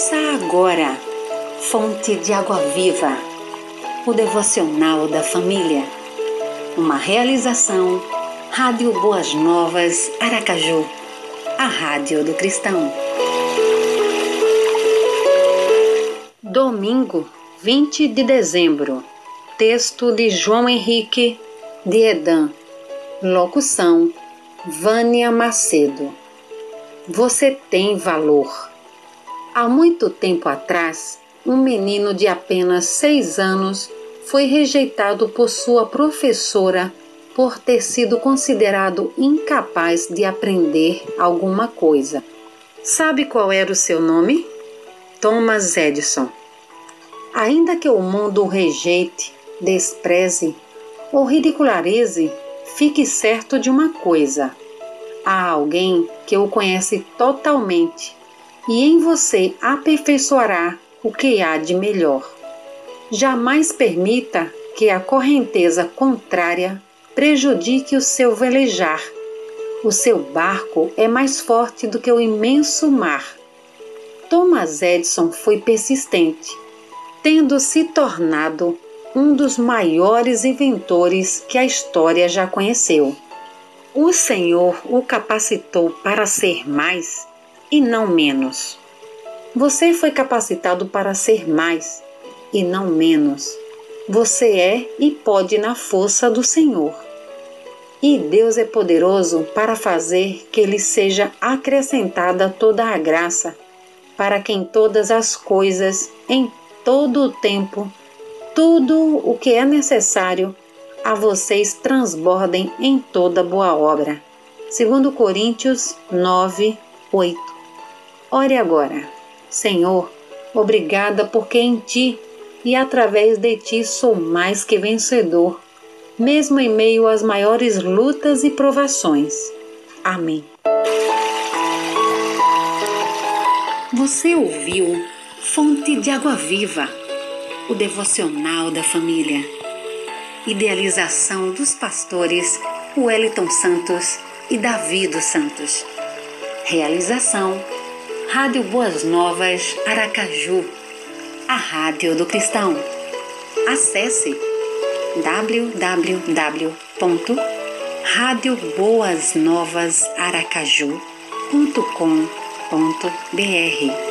Ouça agora, Fonte de Água Viva, o devocional da família. Uma realização, Rádio Boas Novas, Aracaju, a Rádio do Cristão. Domingo, 20 de dezembro. Texto de João Henrique de Edan. Locução: Vânia Macedo. Você tem valor. Há muito tempo atrás, um menino de apenas seis anos foi rejeitado por sua professora por ter sido considerado incapaz de aprender alguma coisa. Sabe qual era o seu nome? Thomas Edison. Ainda que o mundo o rejeite, despreze ou ridicularize, fique certo de uma coisa: há alguém que o conhece totalmente e em você aperfeiçoará o que há de melhor. Jamais permita que a correnteza contrária prejudique o seu velejar. O seu barco é mais forte do que o imenso mar. Thomas Edison foi persistente, tendo se tornado um dos maiores inventores que a história já conheceu. O Senhor o capacitou para ser mais e não menos. Você foi capacitado para ser mais e não menos. Você é e pode na força do Senhor. E Deus é poderoso para fazer que lhe seja acrescentada toda a graça, para que em todas as coisas, em todo o tempo, tudo o que é necessário a vocês transbordem em toda boa obra. Segundo Coríntios 9, 8. Ore agora. Senhor, obrigada porque em ti e através de ti sou mais que vencedor, mesmo em meio às maiores lutas e provações. Amém. Você ouviu Fonte de Água Viva o devocional da família. Idealização dos pastores Wellington Santos e Davi dos Santos. Realização Rádio Boas Novas Aracaju, a Rádio do Cristão. Acesse www.radioboasnovasaracaju.com.br